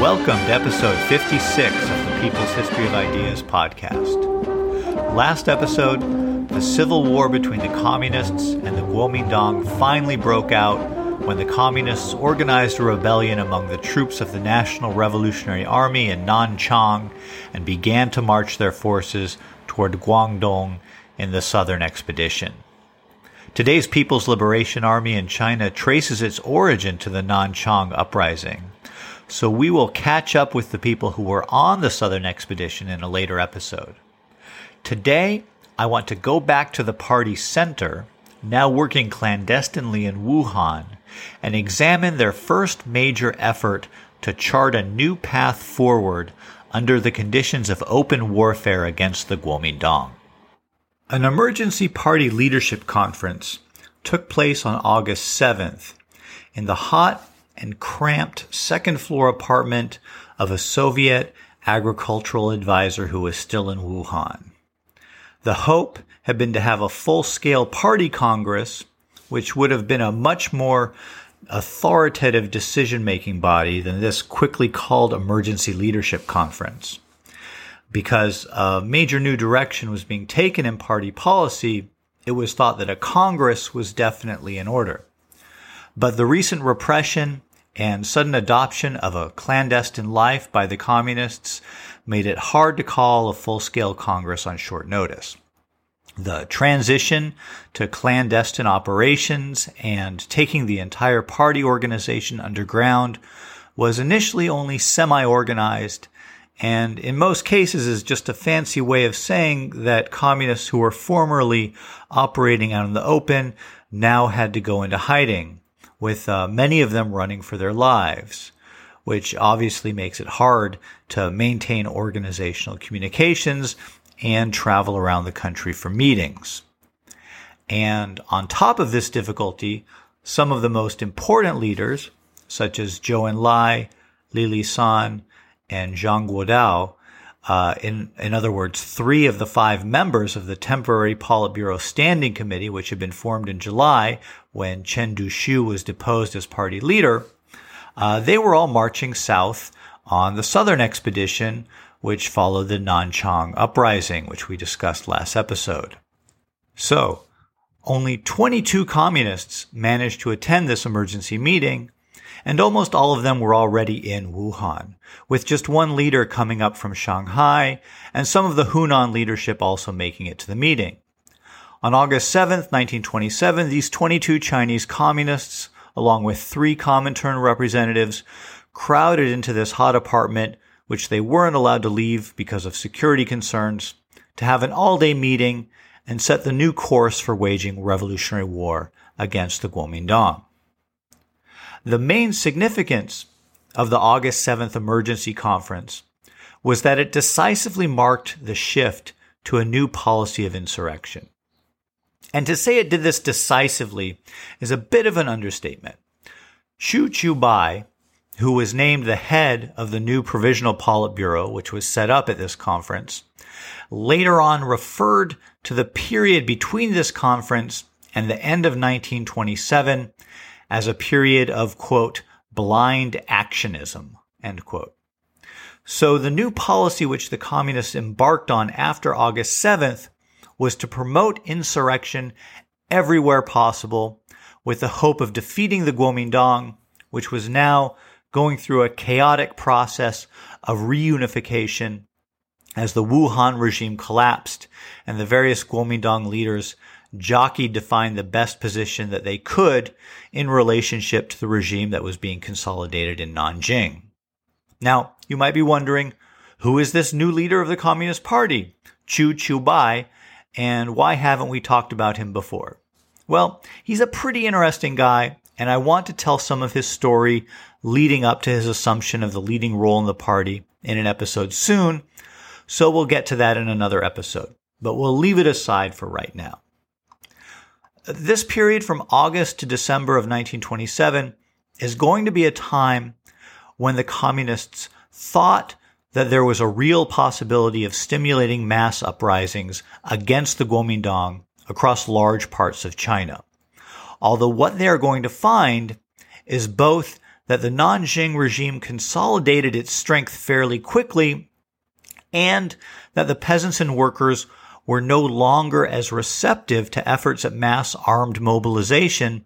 Welcome to episode 56 of the People's History of Ideas podcast. Last episode, the civil war between the communists and the Kuomintang finally broke out when the communists organized a rebellion among the troops of the National Revolutionary Army in Nanchang and began to march their forces toward Guangdong in the Southern Expedition. Today's People's Liberation Army in China traces its origin to the Nanchang Uprising. So we will catch up with the people who were on the Southern Expedition in a later episode. Today, I want to go back to the party center, now working clandestinely in Wuhan, and examine their first major effort to chart a new path forward under the conditions of open warfare against the Kuomintang. An emergency party leadership conference took place on August 7th in the hot and cramped second floor apartment of a Soviet agricultural advisor who was still in Wuhan. The hope had been to have a full scale party congress, which would have been a much more authoritative decision making body than this quickly called emergency leadership conference. Because a major new direction was being taken in party policy, it was thought that a Congress was definitely in order. But the recent repression and sudden adoption of a clandestine life by the communists made it hard to call a full scale Congress on short notice. The transition to clandestine operations and taking the entire party organization underground was initially only semi organized and in most cases is just a fancy way of saying that communists who were formerly operating out in the open now had to go into hiding with uh, many of them running for their lives, which obviously makes it hard to maintain organizational communications and travel around the country for meetings. And on top of this difficulty, some of the most important leaders, such as Zhou Enlai, Li Lisan, and Zhang Guotao, uh, in, in other words, three of the five members of the temporary Politburo Standing Committee, which had been formed in July when Chen Duxiu was deposed as party leader, uh, they were all marching south on the southern expedition, which followed the Nanchang uprising, which we discussed last episode. So, only 22 communists managed to attend this emergency meeting, and almost all of them were already in Wuhan, with just one leader coming up from Shanghai and some of the Hunan leadership also making it to the meeting. On August 7, 1927, these 22 Chinese communists, along with three Comintern representatives, crowded into this hot apartment, which they weren't allowed to leave because of security concerns, to have an all-day meeting and set the new course for waging revolutionary war against the Kuomintang. The main significance of the August 7th emergency conference was that it decisively marked the shift to a new policy of insurrection. And to say it did this decisively is a bit of an understatement. Qu Qiubai, who was named the head of the new Provisional Politburo, which was set up at this conference, later on referred to the period between this conference and the end of 1927 as a period of, quote, blind actionism, end quote. So the new policy which the communists embarked on after August 7th was to promote insurrection everywhere possible with the hope of defeating the Kuomintang, which was now going through a chaotic process of reunification as the Wuhan regime collapsed and the various Kuomintang leaders jockeyed to find the best position that they could in relationship to the regime that was being consolidated in Nanjing. Now, you might be wondering, who is this new leader of the Communist Party, Qu Qiubai, and why haven't we talked about him before? Well, he's a pretty interesting guy, and I want to tell some of his story leading up to his assumption of the leading role in the party in an episode soon, so we'll get to that in another episode. But we'll leave it aside for right now. This period from August to December of 1927 is going to be a time when the communists thought that there was a real possibility of stimulating mass uprisings against the Kuomintang across large parts of China. Although what they are going to find is both that the Nanjing regime consolidated its strength fairly quickly and that the peasants and workers were no longer as receptive to efforts at mass armed mobilization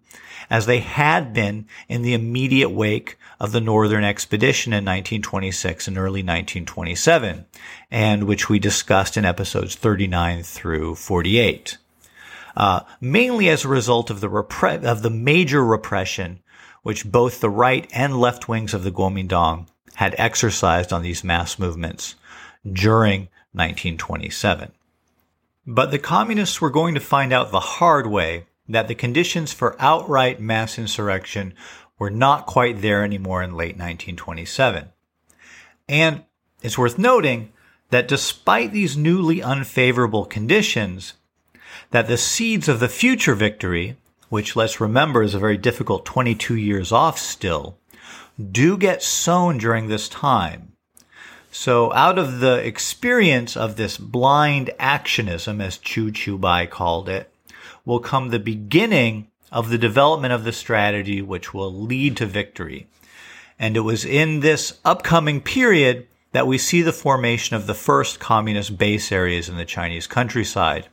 as they had been in the immediate wake of the Northern Expedition in 1926 and early 1927, and which we discussed in episodes 39 through 48. Uh, mainly as a result of the repre- of the major repression which both the right and left wings of the Kuomintang had exercised on these mass movements during 1927. But the communists were going to find out the hard way that the conditions for outright mass insurrection were not quite there anymore in late 1927. And it's worth noting that despite these newly unfavorable conditions, that the seeds of the future victory, which let's remember is a very difficult 22 years off still, do get sown during this time. So out of the experience of this blind actionism, as Qu Qiubai called it, will come the beginning of the development of the strategy which will lead to victory. And it was in this upcoming period that we see the formation of the first communist base areas in the Chinese countryside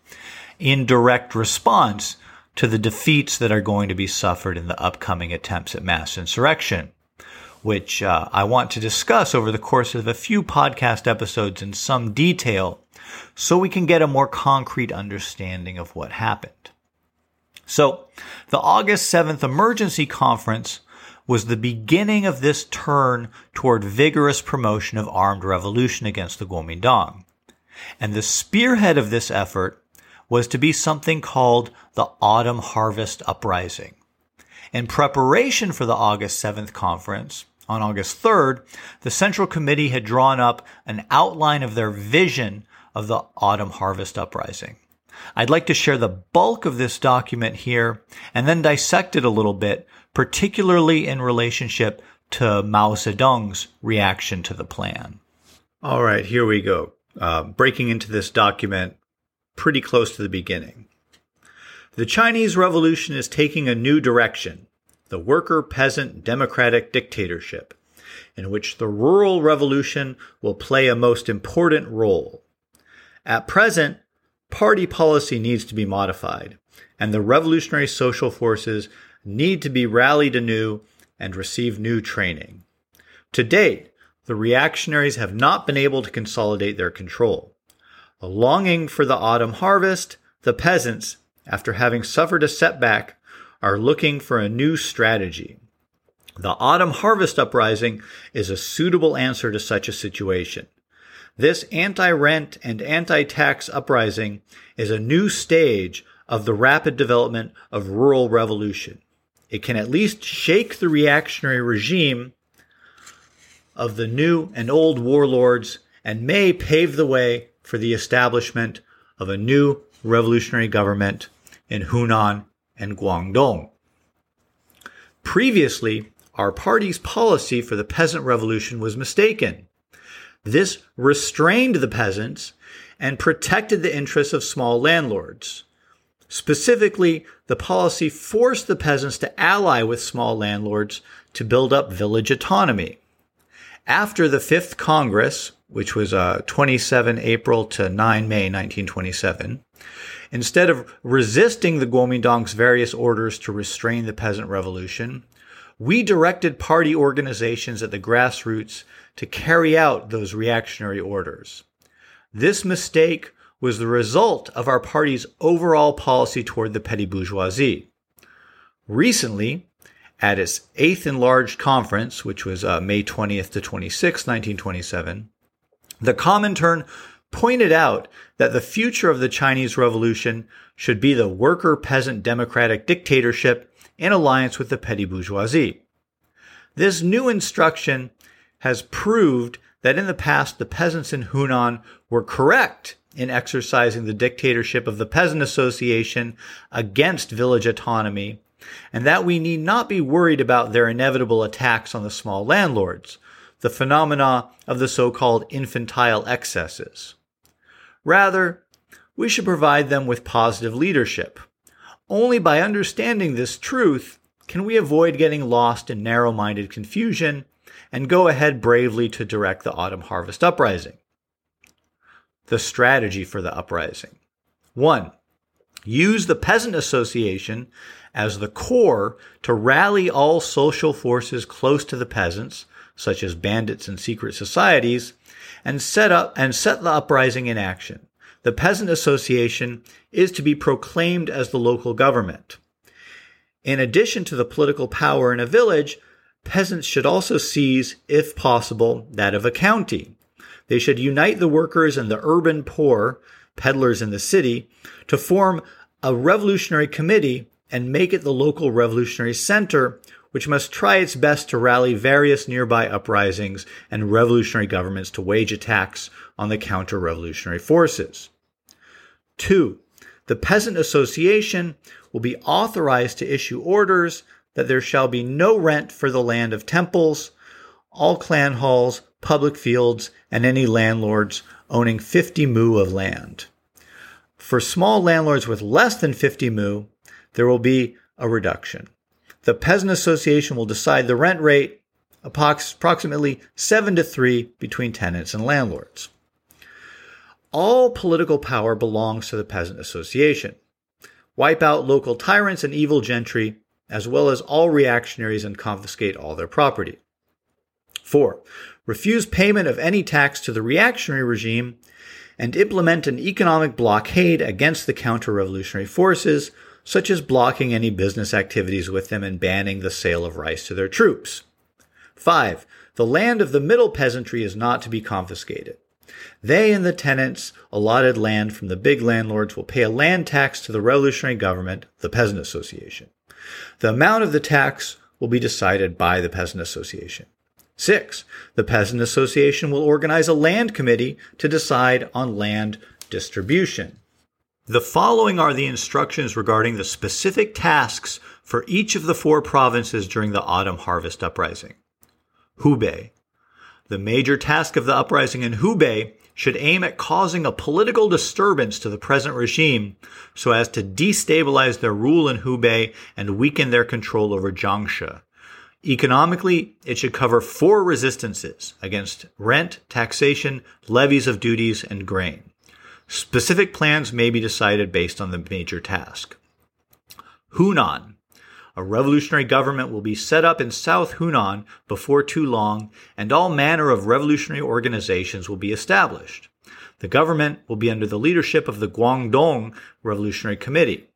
in direct response to the defeats that are going to be suffered in the upcoming attempts at mass insurrection, which uh, I want to discuss over the course of a few podcast episodes in some detail so we can get a more concrete understanding of what happened. So the August 7th emergency conference was the beginning of this turn toward vigorous promotion of armed revolution against the Kuomintang. And the spearhead of this effort was to be something called the Autumn Harvest Uprising. In preparation for the August 7th conference, on August 3rd, the Central Committee had drawn up an outline of their vision of the Autumn Harvest Uprising. I'd like to share the bulk of this document here and then dissect it a little bit, particularly in relationship to Mao Zedong's reaction to the plan. All right, here we go. Uh, breaking into this document pretty close to the beginning. The Chinese Revolution is taking a new direction the worker peasant democratic dictatorship, in which the rural revolution will play a most important role. At present, Party policy needs to be modified, and the revolutionary social forces need to be rallied anew and receive new training. To date, the reactionaries have not been able to consolidate their control. Longing for the autumn harvest, the peasants, after having suffered a setback, are looking for a new strategy. The autumn harvest uprising is a suitable answer to such a situation. This anti-rent and anti-tax uprising is a new stage of the rapid development of rural revolution. It can at least shake the reactionary regime of the new and old warlords and may pave the way for the establishment of a new revolutionary government in Hunan and Guangdong. Previously, our party's policy for the peasant revolution was mistaken. This restrained the peasants and protected the interests of small landlords. Specifically, the policy forced the peasants to ally with small landlords to build up village autonomy. After the Fifth Congress, which was uh, 27 April to 9 May 1927, instead of resisting the Kuomintang's various orders to restrain the peasant revolution, we directed party organizations at the grassroots to carry out those reactionary orders. This mistake was the result of our party's overall policy toward the petty bourgeoisie. Recently, at its eighth enlarged conference, which was uh, May 20th to 26, 1927, the Comintern pointed out that the future of the Chinese Revolution should be the worker peasant democratic dictatorship in alliance with the petty bourgeoisie. This new instruction has proved that in the past the peasants in Hunan were correct in exercising the dictatorship of the Peasant Association against village autonomy, and that we need not be worried about their inevitable attacks on the small landlords, the phenomena of the so-called infantile excesses. Rather, we should provide them with positive leadership. Only by understanding this truth can we avoid getting lost in narrow minded confusion and go ahead bravely to direct the autumn harvest uprising? The strategy for the uprising. 1. Use the Peasant Association as the core to rally all social forces close to the peasants, such as bandits and secret societies, and set up and set the uprising in action. The Peasant Association is to be proclaimed as the local government. In addition to the political power in a village, peasants should also seize, if possible, that of a county. They should unite the workers and the urban poor, peddlers in the city, to form a revolutionary committee and make it the local revolutionary center, which must try its best to rally various nearby uprisings and revolutionary governments to wage attacks on the counter revolutionary forces. Two, the Peasant Association will be authorized to issue orders that there shall be no rent for the land of temples, all clan halls, public fields, and any landlords owning 50 mu of land. For small landlords with less than 50 mu, there will be a reduction. The Peasant Association will decide the rent rate approximately 7 to 3 between tenants and landlords. All political power belongs to the Peasant Association. Wipe out local tyrants and evil gentry, as well as all reactionaries, and confiscate all their property. 4. Refuse payment of any tax to the reactionary regime and implement an economic blockade against the counter revolutionary forces, such as blocking any business activities with them and banning the sale of rice to their troops. 5. The land of the middle peasantry is not to be confiscated. They and the tenants allotted land from the big landlords will pay a land tax to the revolutionary government, the Peasant Association. The amount of the tax will be decided by the Peasant Association. Six, the Peasant Association will organize a land committee to decide on land distribution. The following are the instructions regarding the specific tasks for each of the four provinces during the autumn harvest uprising. Hubei. The major task of the uprising in Hubei should aim at causing a political disturbance to the present regime so as to destabilize their rule in Hubei and weaken their control over Jiangxi. Economically, it should cover four resistances against rent, taxation, levies of duties, and grain. Specific plans may be decided based on the major task. Hunan. A revolutionary government will be set up in South Hunan before too long, and all manner of revolutionary organizations will be established. The government will be under the leadership of the Guangdong Revolutionary Committee.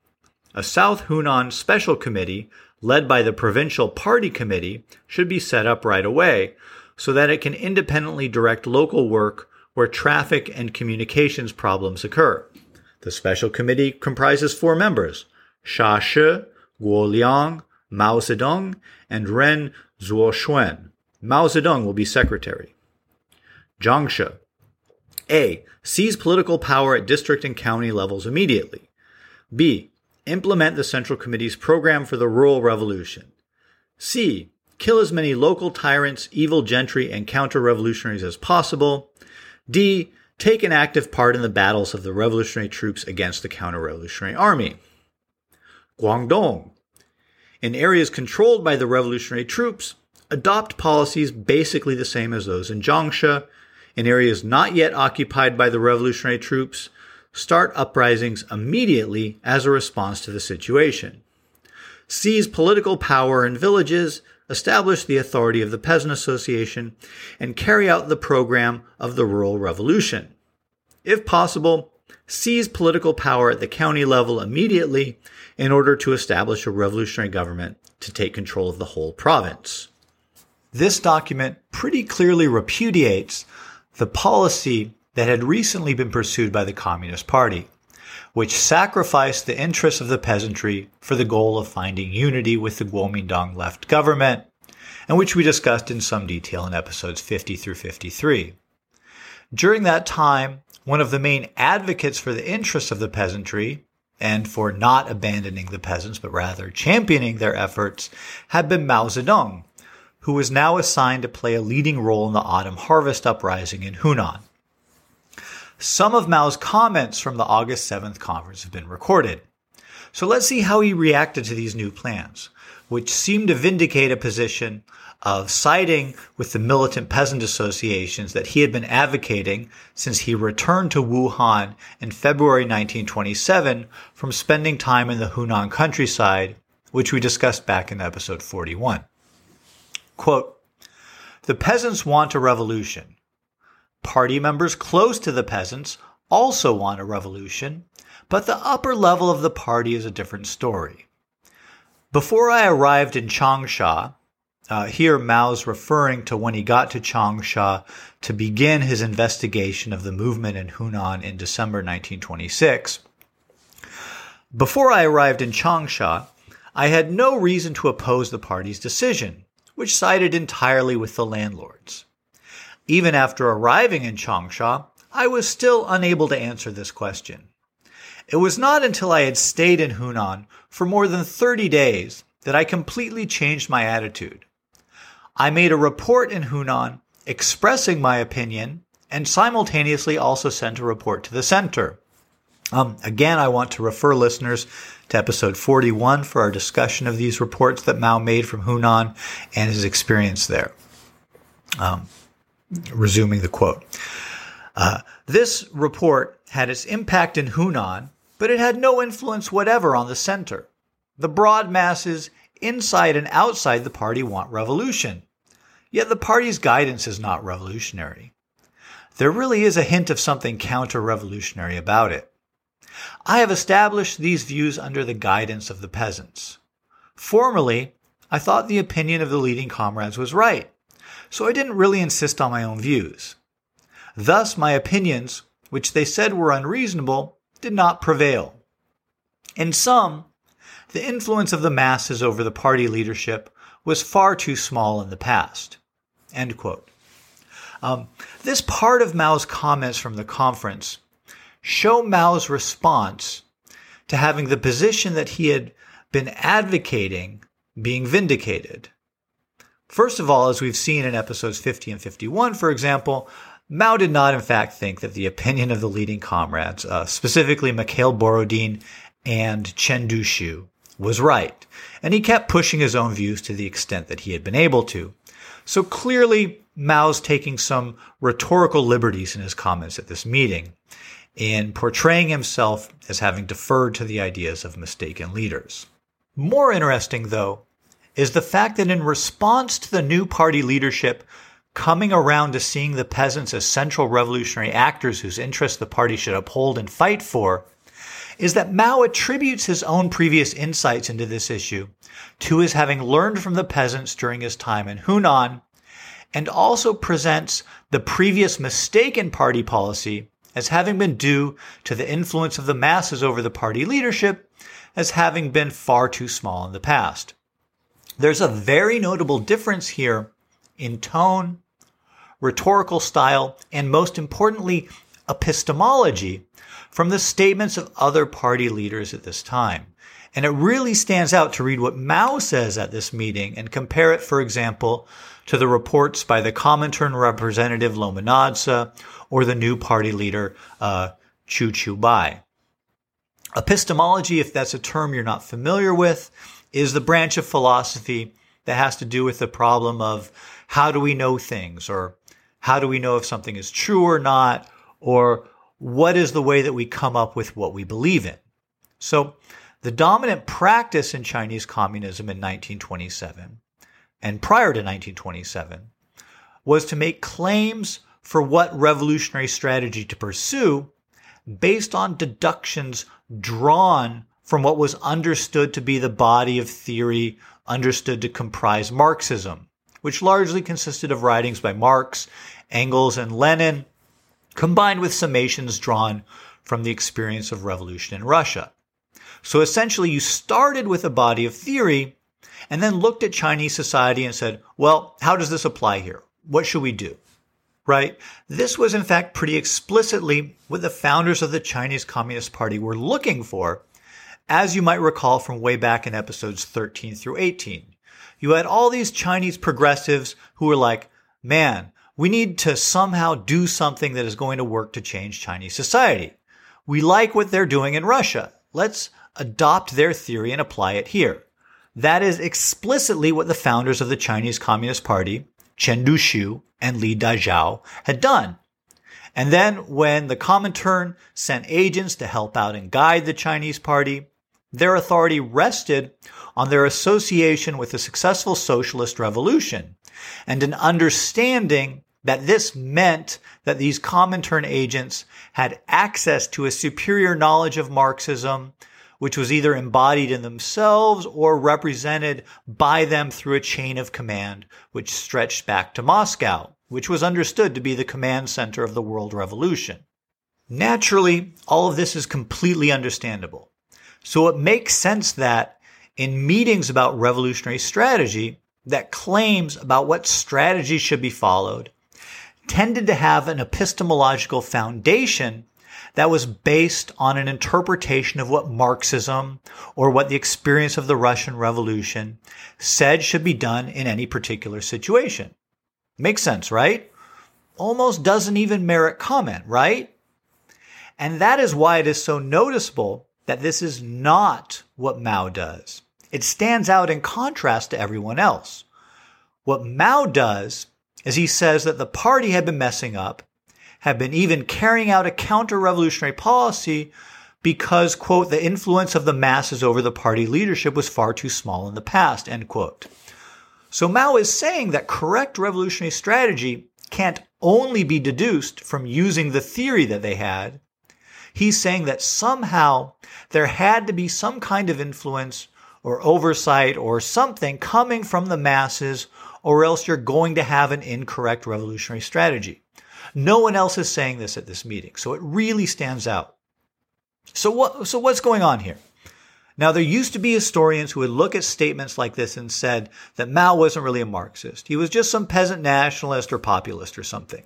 A South Hunan Special Committee, led by the Provincial Party Committee, should be set up right away so that it can independently direct local work where traffic and communications problems occur. The Special Committee comprises four members Xia Xi, Guo Liang, Mao Zedong, and Ren Zhuoxuan. Mao Zedong will be secretary. Jiangxi. A. Seize political power at district and county levels immediately. B. Implement the Central Committee's program for the rural revolution. C. Kill as many local tyrants, evil gentry, and counter revolutionaries as possible. D. Take an active part in the battles of the revolutionary troops against the counter revolutionary army. Guangdong. In areas controlled by the revolutionary troops, adopt policies basically the same as those in Jiangxi. In areas not yet occupied by the revolutionary troops, start uprisings immediately as a response to the situation. Seize political power in villages, establish the authority of the Peasant Association, and carry out the program of the Rural Revolution. If possible, seize political power at the county level immediately in order to establish a revolutionary government to take control of the whole province. This document pretty clearly repudiates the policy that had recently been pursued by the Communist Party, which sacrificed the interests of the peasantry for the goal of finding unity with the Kuomintang left government, and which we discussed in some detail in episodes 50 through 53. During that time, one of the main advocates for the interests of the peasantry and for not abandoning the peasants, but rather championing their efforts, had been Mao Zedong, who was now assigned to play a leading role in the autumn harvest uprising in Hunan. Some of Mao's comments from the August 7th conference have been recorded. So let's see how he reacted to these new plans. which seemed to vindicate a position of siding with the militant peasant associations that he had been advocating since he returned to Wuhan in February 1927 from spending time in the Hunan countryside, which we discussed back in episode 41. Quote, the peasants want a revolution. Party members close to the peasants also want a revolution, but the upper level of the party is a different story. Before I arrived in Changsha, uh, here Mao's referring to when he got to Changsha to begin his investigation of the movement in Hunan in December 1926. Before I arrived in Changsha, I had no reason to oppose the party's decision, which sided entirely with the landlords. Even after arriving in Changsha, I was still unable to answer this question. It was not until I had stayed in Hunan for more than 30 days that I completely changed my attitude. I made a report in Hunan expressing my opinion and simultaneously also sent a report to the center. Um, again, I want to refer listeners to episode 41 for our discussion of these reports that Mao made from Hunan and his experience there. Um, resuming the quote. Uh, this report had its impact in Hunan, but it had no influence whatever on the center. The broad masses inside and outside the party want revolution. Yet the party's guidance is not revolutionary. There really is a hint of something counter revolutionary about it. I have established these views under the guidance of the peasants. Formerly, I thought the opinion of the leading comrades was right, so I didn't really insist on my own views. Thus, my opinions, which they said were unreasonable, did not prevail. In sum, the influence of the masses over the party leadership was far too small in the past. Um, this part of Mao's comments from the conference show Mao's response to having the position that he had been advocating being vindicated. First of all, as we've seen in episodes 50 and 51, for example, Mao did not, in fact, think that the opinion of the leading comrades, uh, specifically Mikhail Borodin and Chen Duxiu, was right, and he kept pushing his own views to the extent that he had been able to. So clearly, Mao's taking some rhetorical liberties in his comments at this meeting in portraying himself as having deferred to the ideas of mistaken leaders. More interesting, though, is the fact that in response to the new party leadership coming around to seeing the peasants as central revolutionary actors whose interests the party should uphold and fight for, is that Mao attributes his own previous insights into this issue to his having learned from the peasants during his time in Hunan, and also presents the previous mistaken party policy as having been due to the influence of the masses over the party leadership as having been far too small in the past. There's a very notable difference here in tone, rhetorical style, and most importantly, epistemology from the statements of other party leaders at this time. And it really stands out to read what Mao says at this meeting and compare it, for example, to the reports by the Comintern representative Lominadze or the new party leader uh, Qu Qiubai. Epistemology, if that's a term you're not familiar with, is the branch of philosophy that has to do with the problem of how do we know things or how do we know if something is true or not or what is the way that we come up with what we believe in. So the dominant practice in Chinese communism in 1927 and prior to 1927 was to make claims for what revolutionary strategy to pursue based on deductions drawn from what was understood to be the body of theory understood to comprise Marxism, which largely consisted of writings by Marx, Engels, and Lenin, combined with summations drawn from the experience of revolution in Russia. So essentially, you started with a body of theory and then looked at Chinese society and said, well, how does this apply here? What should we do? Right? This was in fact pretty explicitly what the founders of the Chinese Communist Party were looking for, as you might recall from way back in episodes 13 through 18. You had all these Chinese progressives who were like, man, we need to somehow do something that is going to work to change Chinese society. We like what they're doing in Russia. Let's adopt their theory and apply it here. That is explicitly what the founders of the Chinese Communist Party, Chen Duxiu and Li Dazhao, had done. And then when the Comintern sent agents to help out and guide the Chinese party, their authority rested on their association with the successful socialist revolution and an understanding that this meant that these Comintern agents had access to a superior knowledge of Marxism, which was either embodied in themselves or represented by them through a chain of command, which stretched back to Moscow, which was understood to be the command center of the world revolution. Naturally, all of this is completely understandable. So it makes sense that in meetings about revolutionary strategy, that claims about what strategy should be followed tended to have an epistemological foundation that was based on an interpretation of what Marxism or what the experience of the Russian Revolution said should be done in any particular situation. Makes sense, right? Almost doesn't even merit comment, right? And that is why it is so noticeable that this is not what Mao does. It stands out in contrast to everyone else. What Mao does is he says that the party had been messing up, had been even carrying out a counter revolutionary policy because, quote, the influence of the masses over the party leadership was far too small in the past, end quote. So Mao is saying that correct revolutionary strategy can't only be deduced from using the theory that they had. He's saying that somehow there had to be some kind of influence or oversight or something coming from the masses or else you're going to have an incorrect revolutionary strategy. No one else is saying this at this meeting, so it really stands out. So what, so what's going on here? Now, there used to be historians who would look at statements like this and said that Mao wasn't really a Marxist. He was just some peasant nationalist or populist or something.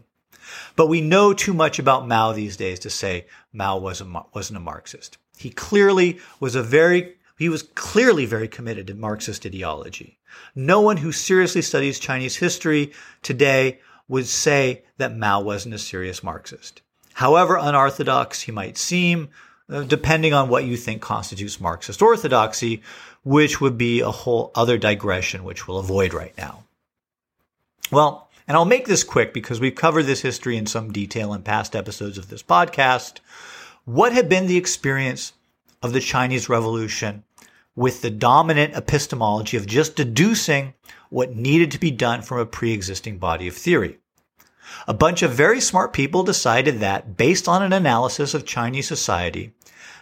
But we know too much about Mao these days to say Mao wasn't, wasn't a Marxist. He clearly was a very he was clearly very committed to Marxist ideology. No one who seriously studies Chinese history today would say that Mao wasn't a serious Marxist. However unorthodox he might seem, uh, depending on what you think constitutes Marxist orthodoxy, which would be a whole other digression, which we'll avoid right now. Well, and I'll make this quick because we've covered this history in some detail in past episodes of this podcast. What had been the experience of the Chinese Revolution with the dominant epistemology of just deducing what needed to be done from a pre-existing body of theory. A bunch of very smart people decided that, based on an analysis of Chinese society,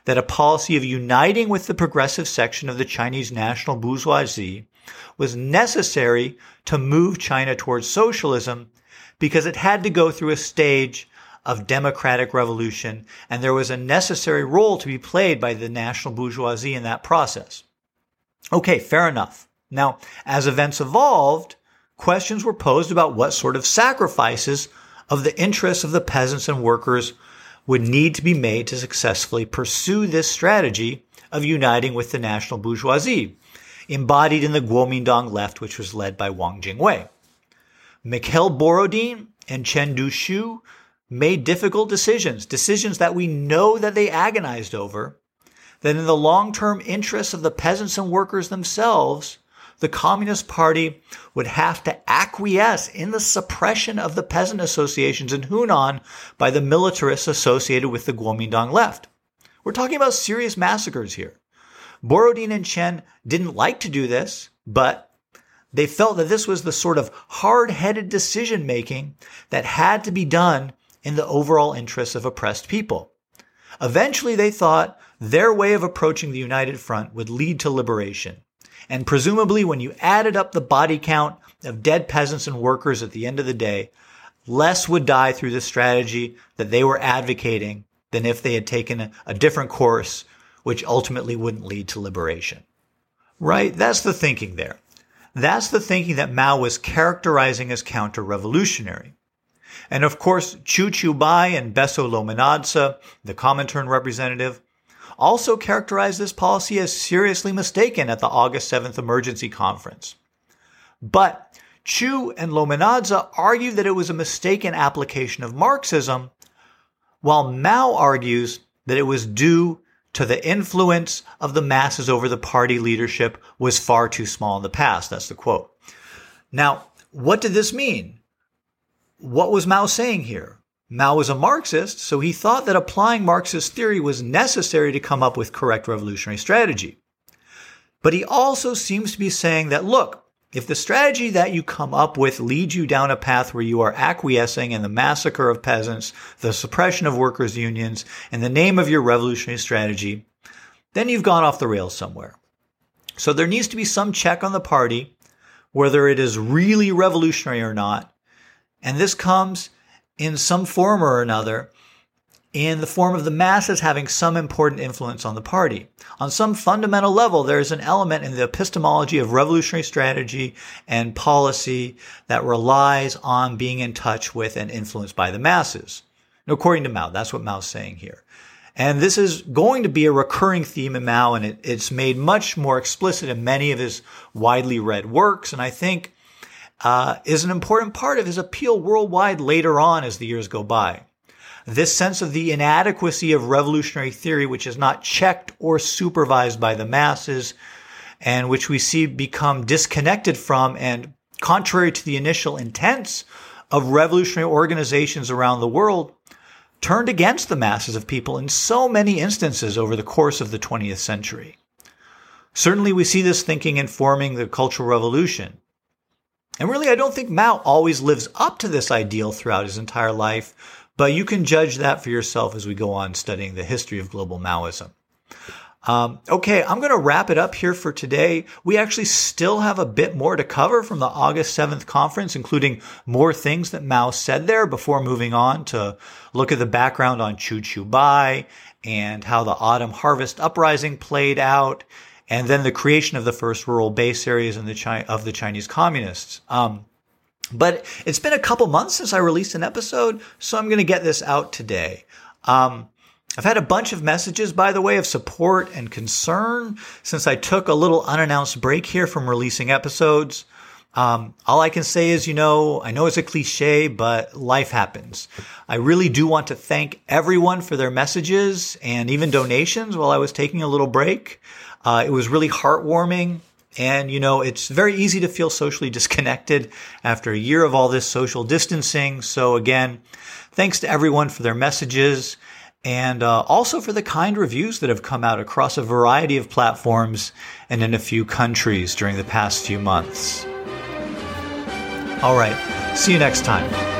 that a policy of uniting with the progressive section of the Chinese national bourgeoisie was necessary to move China towards socialism because it had to go through a stage of democratic revolution, and there was a necessary role to be played by the national bourgeoisie in that process. Okay, fair enough. Now, as events evolved, questions were posed about what sort of sacrifices of the interests of the peasants and workers would need to be made to successfully pursue this strategy of uniting with the national bourgeoisie, embodied in the Kuomintang left, which was led by Wang Jingwei. Mikhail Borodin and Chen Duxiu made difficult decisions, decisions that we know that they agonized over, that in the long-term interests of the peasants and workers themselves, the Communist Party would have to acquiesce in the suppression of the peasant associations in Hunan by the militarists associated with the Kuomintang left. We're talking about serious massacres here. Borodin and Chen didn't like to do this, but they felt that this was the sort of hard-headed decision making that had to be done in the overall interests of oppressed people. Eventually, they thought their way of approaching the United Front would lead to liberation. And presumably, when you added up the body count of dead peasants and workers at the end of the day, less would die through the strategy that they were advocating than if they had taken a, different course, which ultimately wouldn't lead to liberation. Right? That's the thinking there. That's the thinking that Mao was characterizing as counter-revolutionary. And of course, Qu Qiubai and Besso Lominadze, the Comintern representative, also characterized this policy as seriously mistaken at the August 7th emergency conference. But Qu and Lominadze argued that it was a mistaken application of Marxism, while Mao argues that it was due to the influence of the masses over the party leadership was far too small in the past. That's the quote. Now, what did this mean? What was Mao saying here? Mao was a Marxist, so he thought that applying Marxist theory was necessary to come up with correct revolutionary strategy. But he also seems to be saying that, look, if the strategy that you come up with leads you down a path where you are acquiescing in the massacre of peasants, the suppression of workers' unions, in the name of your revolutionary strategy, then you've gone off the rails somewhere. So there needs to be some check on the party, whether it is really revolutionary or not. And this comes in some form or another in the form of the masses having some important influence on the party. On some fundamental level, there is an element in the epistemology of revolutionary strategy and policy that relies on being in touch with and influenced by the masses. According to Mao, that's what Mao's saying here. And this is going to be a recurring theme in Mao, and it, it's made much more explicit in many of his widely read works. And I think uh, is an important part of his appeal worldwide later on as the years go by. This sense of the inadequacy of revolutionary theory, which is not checked or supervised by the masses, and which we see become disconnected from and contrary to the initial intents of revolutionary organizations around the world, turned against the masses of people in so many instances over the course of the 20th century. Certainly, we see this thinking informing the Cultural Revolution, and really, I don't think Mao always lives up to this ideal throughout his entire life, but you can judge that for yourself as we go on studying the history of global Maoism. Um, okay, I'm going to wrap it up here for today. We actually still have a bit more to cover from the August 7th conference, including more things that Mao said there before moving on to look at the background on Qu Qiubai and how the autumn harvest uprising played out and then the creation of the first rural base areas in the Chi- of the Chinese communists. Um, but it's been a couple months since I released an episode, so I'm going to get this out today. Um, I've had a bunch of messages, by the way, of support and concern since I took a little unannounced break here from releasing episodes. Um, all I can say is, you know, I know it's a cliche, but life happens. I really do want to thank everyone for their messages and even donations while I was taking a little break. Uh, it was really heartwarming. And, you know, it's very easy to feel socially disconnected after a year of all this social distancing. So again, thanks to everyone for their messages and uh, also for the kind reviews that have come out across a variety of platforms and in a few countries during the past few months. All right. See you next time.